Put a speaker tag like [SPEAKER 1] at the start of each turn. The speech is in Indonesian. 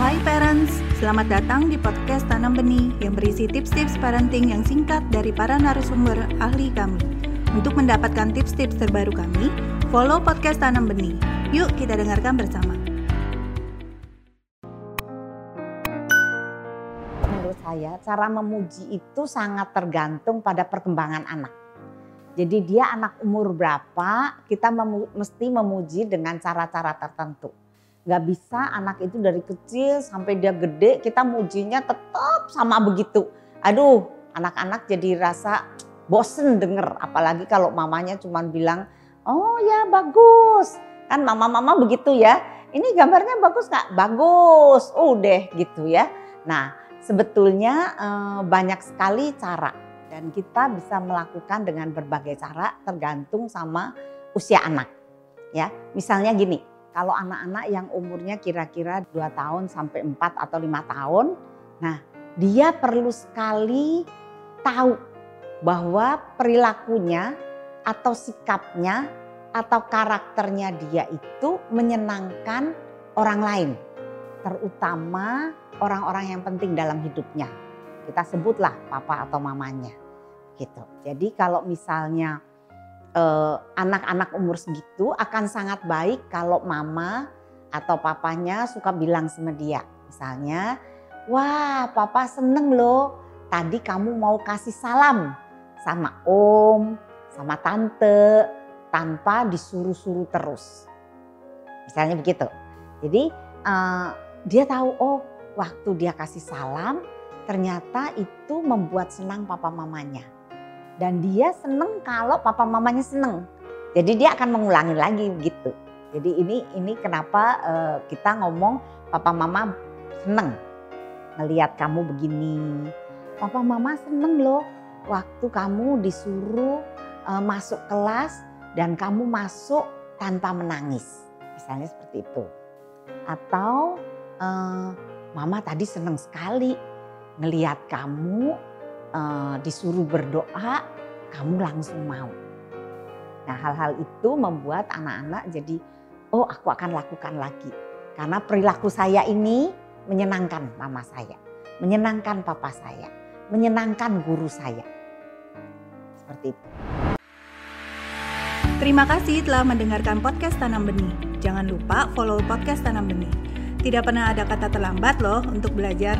[SPEAKER 1] Hai parents, selamat datang di podcast Tanam Benih yang berisi tips-tips parenting yang singkat dari para narasumber ahli kami. Untuk mendapatkan tips-tips terbaru kami, follow podcast Tanam Benih. Yuk kita dengarkan bersama.
[SPEAKER 2] Menurut saya, cara memuji itu sangat tergantung pada perkembangan anak. Jadi dia anak umur berapa, kita memu mesti memuji dengan cara-cara tertentu. Gak bisa anak itu dari kecil sampai dia gede, kita mujinya tetap sama begitu. Aduh, anak-anak jadi rasa bosen denger. Apalagi kalau mamanya cuma bilang, oh ya bagus. Kan mama-mama begitu ya. Ini gambarnya bagus kak? Bagus. Udah gitu ya. Nah sebetulnya eh, banyak sekali cara dan kita bisa melakukan dengan berbagai cara tergantung sama usia anak. Ya, misalnya gini, kalau anak-anak yang umurnya kira-kira 2 tahun sampai 4 atau 5 tahun, nah dia perlu sekali tahu bahwa perilakunya atau sikapnya atau karakternya dia itu menyenangkan orang lain, terutama orang-orang yang penting dalam hidupnya. Kita sebutlah papa atau mamanya gitu. Jadi kalau misalnya anak-anak eh, umur segitu akan sangat baik kalau mama atau papanya suka bilang sama dia. Misalnya, wah papa seneng loh tadi kamu mau kasih salam sama om, sama tante tanpa disuruh-suruh terus. Misalnya begitu. Jadi uh, dia tahu oh waktu dia kasih salam ternyata itu membuat senang papa mamanya. Dan dia seneng kalau papa mamanya seneng. Jadi dia akan mengulangi lagi gitu. Jadi ini ini kenapa uh, kita ngomong papa mama seneng ngelihat kamu begini. Papa mama seneng loh waktu kamu disuruh uh, masuk kelas dan kamu masuk tanpa menangis. Misalnya seperti itu. Atau uh, mama tadi seneng sekali ngelihat kamu uh, disuruh berdoa, kamu langsung mau. Nah hal-hal itu membuat anak-anak jadi, oh aku akan lakukan lagi. Karena perilaku saya ini menyenangkan mama saya, menyenangkan papa saya, menyenangkan guru saya. Seperti itu.
[SPEAKER 1] Terima kasih telah mendengarkan podcast Tanam Benih. Jangan lupa follow podcast Tanam Benih. Tidak pernah ada kata terlambat loh untuk belajar.